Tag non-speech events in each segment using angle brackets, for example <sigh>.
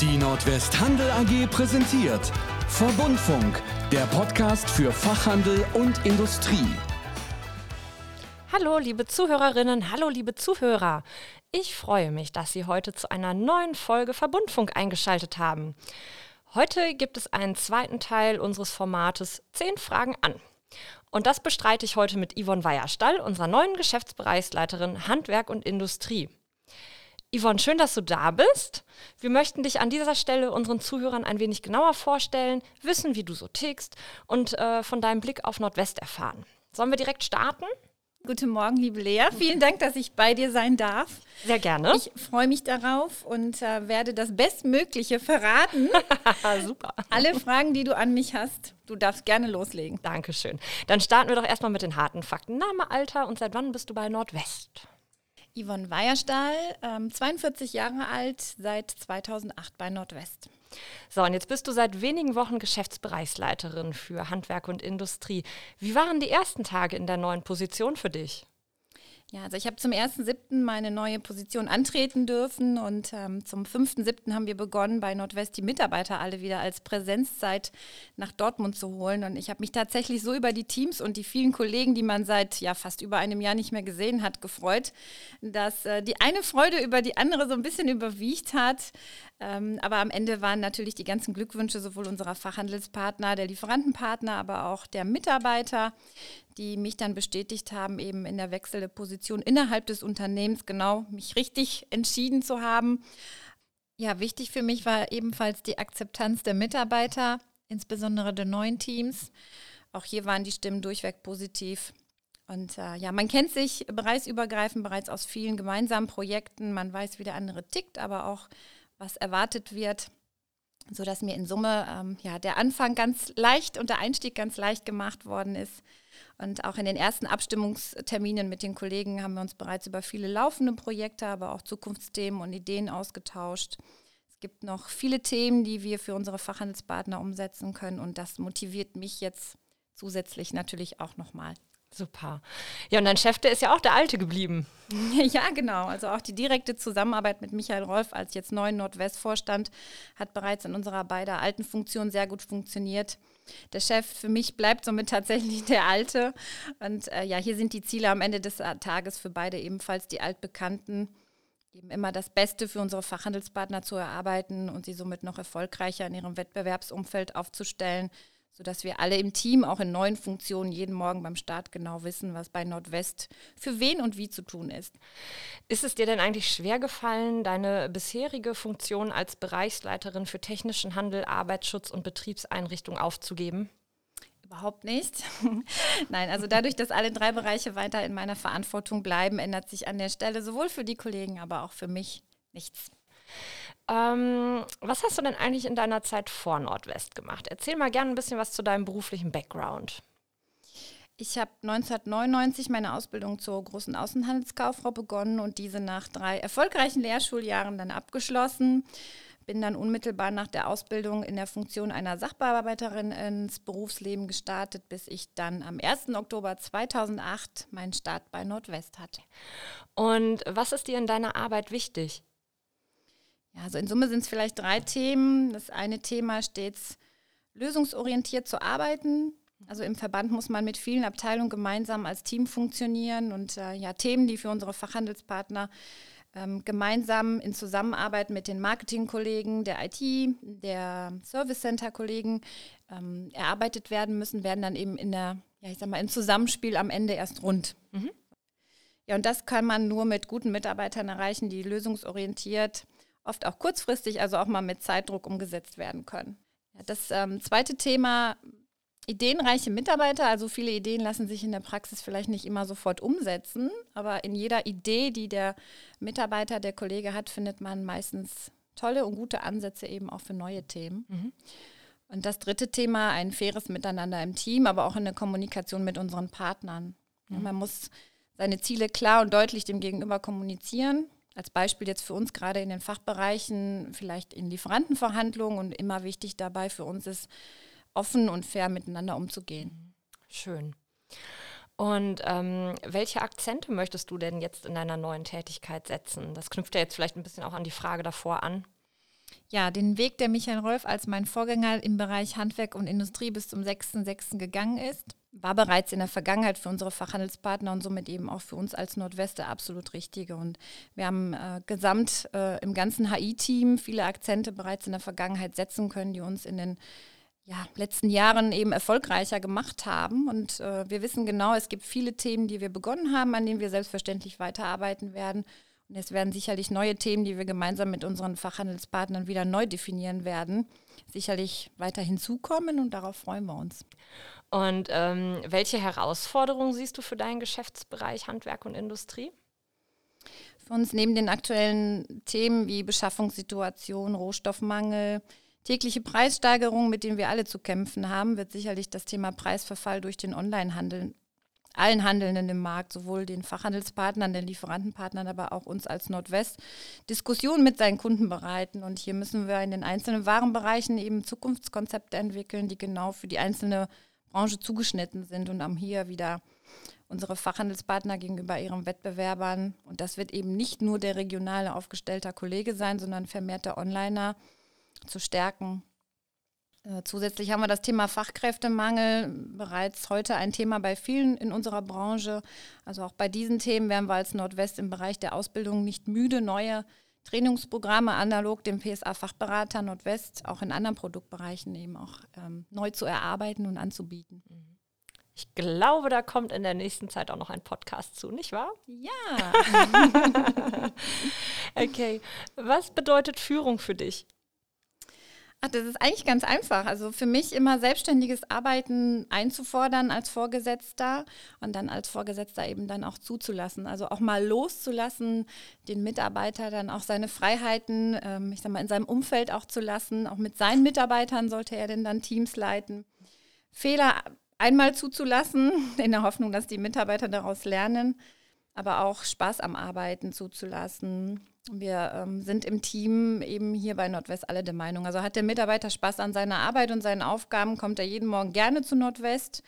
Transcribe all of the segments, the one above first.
Die Nordwest Handel AG präsentiert Verbundfunk, der Podcast für Fachhandel und Industrie. Hallo, liebe Zuhörerinnen, hallo, liebe Zuhörer. Ich freue mich, dass Sie heute zu einer neuen Folge Verbundfunk eingeschaltet haben. Heute gibt es einen zweiten Teil unseres Formates 10 Fragen an. Und das bestreite ich heute mit Yvonne Weierstall, unserer neuen Geschäftsbereichsleiterin Handwerk und Industrie. Yvonne, schön, dass du da bist. Wir möchten dich an dieser Stelle unseren Zuhörern ein wenig genauer vorstellen, wissen, wie du so tickst und äh, von deinem Blick auf Nordwest erfahren. Sollen wir direkt starten? Guten Morgen, liebe Lea. Vielen Dank, dass ich bei dir sein darf. Sehr gerne. Ich freue mich darauf und äh, werde das Bestmögliche verraten. <laughs> Super. Alle Fragen, die du an mich hast, du darfst gerne loslegen. Dankeschön. Dann starten wir doch erstmal mit den harten Fakten. Name, Alter und seit wann bist du bei Nordwest? Yvonne Weierstahl, ähm, 42 Jahre alt, seit 2008 bei Nordwest. So, und jetzt bist du seit wenigen Wochen Geschäftsbereichsleiterin für Handwerk und Industrie. Wie waren die ersten Tage in der neuen Position für dich? Ja, also ich habe zum 1.7. meine neue Position antreten dürfen und ähm, zum 5.7. haben wir begonnen, bei Nordwest die Mitarbeiter alle wieder als Präsenzzeit nach Dortmund zu holen. Und ich habe mich tatsächlich so über die Teams und die vielen Kollegen, die man seit ja fast über einem Jahr nicht mehr gesehen hat, gefreut, dass äh, die eine Freude über die andere so ein bisschen überwiegt hat. Ähm, aber am Ende waren natürlich die ganzen Glückwünsche sowohl unserer Fachhandelspartner, der Lieferantenpartner, aber auch der Mitarbeiter, die mich dann bestätigt haben, eben in der Wechselposition innerhalb des Unternehmens genau mich richtig entschieden zu haben. Ja, wichtig für mich war ebenfalls die Akzeptanz der Mitarbeiter, insbesondere der neuen Teams. Auch hier waren die Stimmen durchweg positiv. Und äh, ja, man kennt sich bereichsübergreifend bereits aus vielen gemeinsamen Projekten. Man weiß, wie der andere tickt, aber auch, was erwartet wird, sodass mir in Summe ähm, ja, der Anfang ganz leicht und der Einstieg ganz leicht gemacht worden ist. Und auch in den ersten Abstimmungsterminen mit den Kollegen haben wir uns bereits über viele laufende Projekte, aber auch Zukunftsthemen und Ideen ausgetauscht. Es gibt noch viele Themen, die wir für unsere Fachhandelspartner umsetzen können und das motiviert mich jetzt zusätzlich natürlich auch nochmal. Super. Ja, und dein Chef, der ist ja auch der Alte geblieben. <laughs> Ja, genau. Also auch die direkte Zusammenarbeit mit Michael Rolf als jetzt neuen Nordwestvorstand hat bereits in unserer beider alten Funktion sehr gut funktioniert. Der Chef für mich bleibt somit tatsächlich der Alte. Und äh, ja, hier sind die Ziele am Ende des Tages für beide ebenfalls die altbekannten, eben immer das Beste für unsere Fachhandelspartner zu erarbeiten und sie somit noch erfolgreicher in ihrem Wettbewerbsumfeld aufzustellen sodass wir alle im Team auch in neuen Funktionen jeden Morgen beim Start genau wissen, was bei Nordwest für wen und wie zu tun ist. Ist es dir denn eigentlich schwer gefallen, deine bisherige Funktion als Bereichsleiterin für technischen Handel, Arbeitsschutz und Betriebseinrichtung aufzugeben? Überhaupt nicht. <laughs> Nein, also dadurch, dass alle drei Bereiche weiter in meiner Verantwortung bleiben, ändert sich an der Stelle sowohl für die Kollegen, aber auch für mich nichts. Ähm, was hast du denn eigentlich in deiner Zeit vor Nordwest gemacht? Erzähl mal gerne ein bisschen was zu deinem beruflichen Background. Ich habe 1999 meine Ausbildung zur großen Außenhandelskauffrau begonnen und diese nach drei erfolgreichen Lehrschuljahren dann abgeschlossen. Bin dann unmittelbar nach der Ausbildung in der Funktion einer Sachbearbeiterin ins Berufsleben gestartet, bis ich dann am 1. Oktober 2008 meinen Start bei Nordwest hatte. Und was ist dir in deiner Arbeit wichtig? Ja, also in Summe sind es vielleicht drei Themen. Das eine Thema stets lösungsorientiert zu arbeiten. Also im Verband muss man mit vielen Abteilungen gemeinsam als Team funktionieren und äh, ja, Themen, die für unsere Fachhandelspartner ähm, gemeinsam in Zusammenarbeit mit den Marketingkollegen, der IT, der Service Center Kollegen ähm, erarbeitet werden müssen, werden dann eben in der, ja, ich sag mal, im Zusammenspiel am Ende erst rund. Mhm. Ja, und das kann man nur mit guten Mitarbeitern erreichen, die lösungsorientiert oft auch kurzfristig, also auch mal mit Zeitdruck umgesetzt werden können. Das ähm, zweite Thema, ideenreiche Mitarbeiter. Also viele Ideen lassen sich in der Praxis vielleicht nicht immer sofort umsetzen, aber in jeder Idee, die der Mitarbeiter, der Kollege hat, findet man meistens tolle und gute Ansätze eben auch für neue Themen. Mhm. Und das dritte Thema, ein faires Miteinander im Team, aber auch in der Kommunikation mit unseren Partnern. Mhm. Man muss seine Ziele klar und deutlich dem Gegenüber kommunizieren als Beispiel jetzt für uns gerade in den Fachbereichen, vielleicht in Lieferantenverhandlungen und immer wichtig dabei für uns ist, offen und fair miteinander umzugehen. Schön. Und ähm, welche Akzente möchtest du denn jetzt in deiner neuen Tätigkeit setzen? Das knüpft ja jetzt vielleicht ein bisschen auch an die Frage davor an. Ja, den Weg, der Michael Rolf als mein Vorgänger im Bereich Handwerk und Industrie bis zum 6.6. gegangen ist, war bereits in der Vergangenheit für unsere Fachhandelspartner und somit eben auch für uns als Nordweste absolut richtige. Und wir haben äh, gesamt äh, im ganzen HI-Team viele Akzente bereits in der Vergangenheit setzen können, die uns in den ja, letzten Jahren eben erfolgreicher gemacht haben. Und äh, wir wissen genau, es gibt viele Themen, die wir begonnen haben, an denen wir selbstverständlich weiterarbeiten werden. Und es werden sicherlich neue Themen, die wir gemeinsam mit unseren Fachhandelspartnern wieder neu definieren werden, sicherlich weiter hinzukommen und darauf freuen wir uns. Und ähm, welche Herausforderungen siehst du für deinen Geschäftsbereich Handwerk und Industrie? Für uns neben den aktuellen Themen wie Beschaffungssituation, Rohstoffmangel, tägliche Preissteigerungen, mit denen wir alle zu kämpfen haben, wird sicherlich das Thema Preisverfall durch den Onlinehandel allen Handelnden im Markt, sowohl den Fachhandelspartnern, den Lieferantenpartnern, aber auch uns als Nordwest, Diskussionen mit seinen Kunden bereiten. Und hier müssen wir in den einzelnen Warenbereichen eben Zukunftskonzepte entwickeln, die genau für die einzelne Branche zugeschnitten sind und haben hier wieder unsere Fachhandelspartner gegenüber ihren Wettbewerbern. Und das wird eben nicht nur der regionale aufgestellte Kollege sein, sondern vermehrt der Onliner zu stärken. Äh, zusätzlich haben wir das Thema Fachkräftemangel bereits heute ein Thema bei vielen in unserer Branche. Also auch bei diesen Themen werden wir als Nordwest im Bereich der Ausbildung nicht müde, neue Trainingsprogramme analog dem PSA-Fachberater Nordwest auch in anderen Produktbereichen eben auch ähm, neu zu erarbeiten und anzubieten. Ich glaube, da kommt in der nächsten Zeit auch noch ein Podcast zu, nicht wahr? Ja. <laughs> okay. Was bedeutet Führung für dich? Ach, das ist eigentlich ganz einfach. Also für mich immer selbstständiges Arbeiten einzufordern als Vorgesetzter und dann als Vorgesetzter eben dann auch zuzulassen. Also auch mal loszulassen, den Mitarbeiter dann auch seine Freiheiten, ähm, ich sag mal, in seinem Umfeld auch zu lassen. Auch mit seinen Mitarbeitern sollte er denn dann Teams leiten. Fehler einmal zuzulassen, <laughs> in der Hoffnung, dass die Mitarbeiter daraus lernen, aber auch Spaß am Arbeiten zuzulassen wir ähm, sind im Team eben hier bei Nordwest alle der Meinung. Also hat der Mitarbeiter Spaß an seiner Arbeit und seinen Aufgaben, kommt er jeden Morgen gerne zu Nordwest,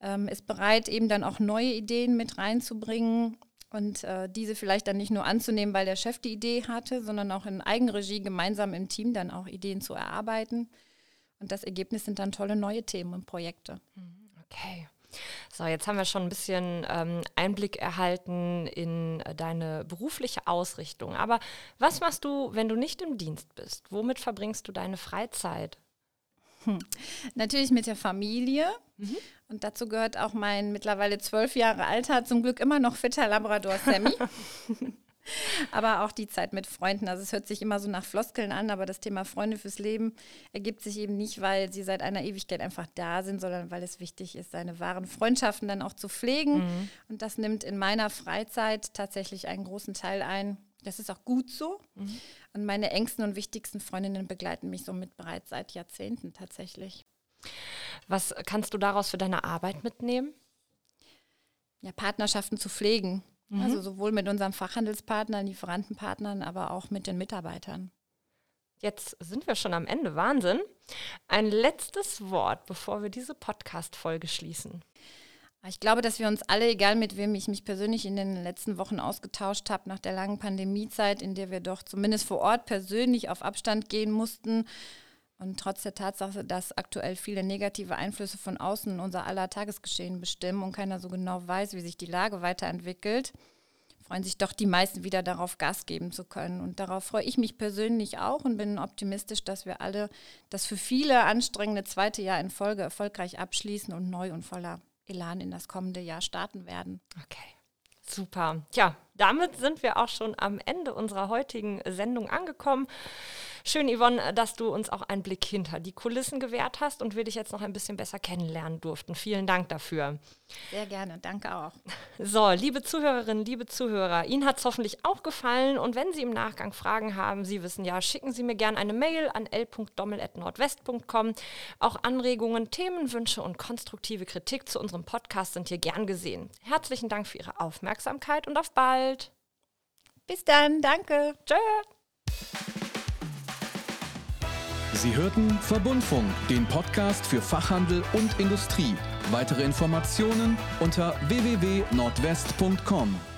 ähm, ist bereit, eben dann auch neue Ideen mit reinzubringen und äh, diese vielleicht dann nicht nur anzunehmen, weil der Chef die Idee hatte, sondern auch in Eigenregie gemeinsam im Team dann auch Ideen zu erarbeiten. Und das Ergebnis sind dann tolle neue Themen und Projekte. Mhm, okay. So, jetzt haben wir schon ein bisschen ähm, Einblick erhalten in äh, deine berufliche Ausrichtung. Aber was machst du, wenn du nicht im Dienst bist? Womit verbringst du deine Freizeit? Hm. Natürlich mit der Familie. Mhm. Und dazu gehört auch mein mittlerweile zwölf Jahre alter, zum Glück immer noch fitter Labrador Sammy. <laughs> aber auch die Zeit mit Freunden. Also es hört sich immer so nach Floskeln an, aber das Thema Freunde fürs Leben ergibt sich eben nicht, weil sie seit einer Ewigkeit einfach da sind, sondern weil es wichtig ist, seine wahren Freundschaften dann auch zu pflegen. Mhm. Und das nimmt in meiner Freizeit tatsächlich einen großen Teil ein. Das ist auch gut so. Mhm. Und meine engsten und wichtigsten Freundinnen begleiten mich somit bereits seit Jahrzehnten tatsächlich. Was kannst du daraus für deine Arbeit mitnehmen? Ja, Partnerschaften zu pflegen Mhm. Also sowohl mit unseren Fachhandelspartnern, Lieferantenpartnern, aber auch mit den Mitarbeitern. Jetzt sind wir schon am Ende. Wahnsinn. Ein letztes Wort, bevor wir diese Podcast-Folge schließen. Ich glaube, dass wir uns alle, egal mit wem ich mich persönlich in den letzten Wochen ausgetauscht habe, nach der langen Pandemiezeit, in der wir doch zumindest vor Ort persönlich auf Abstand gehen mussten, und trotz der Tatsache, dass aktuell viele negative Einflüsse von außen unser aller Tagesgeschehen bestimmen und keiner so genau weiß, wie sich die Lage weiterentwickelt, freuen sich doch die meisten wieder darauf, Gas geben zu können. Und darauf freue ich mich persönlich auch und bin optimistisch, dass wir alle das für viele anstrengende zweite Jahr in Folge erfolgreich abschließen und neu und voller Elan in das kommende Jahr starten werden. Okay. Super. Ja, damit sind wir auch schon am Ende unserer heutigen Sendung angekommen. Schön, Yvonne, dass du uns auch einen Blick hinter die Kulissen gewährt hast und wir dich jetzt noch ein bisschen besser kennenlernen durften. Vielen Dank dafür. Sehr gerne, danke auch. So, liebe Zuhörerinnen, liebe Zuhörer, Ihnen hat es hoffentlich auch gefallen und wenn Sie im Nachgang Fragen haben, Sie wissen ja, schicken Sie mir gerne eine Mail an l.dommel.nordwest.com. Auch Anregungen, Themenwünsche und konstruktive Kritik zu unserem Podcast sind hier gern gesehen. Herzlichen Dank für Ihre Aufmerksamkeit und auf bald. Bis dann, danke. Tschö. Sie hörten Verbundfunk, den Podcast für Fachhandel und Industrie. Weitere Informationen unter www.nordwest.com.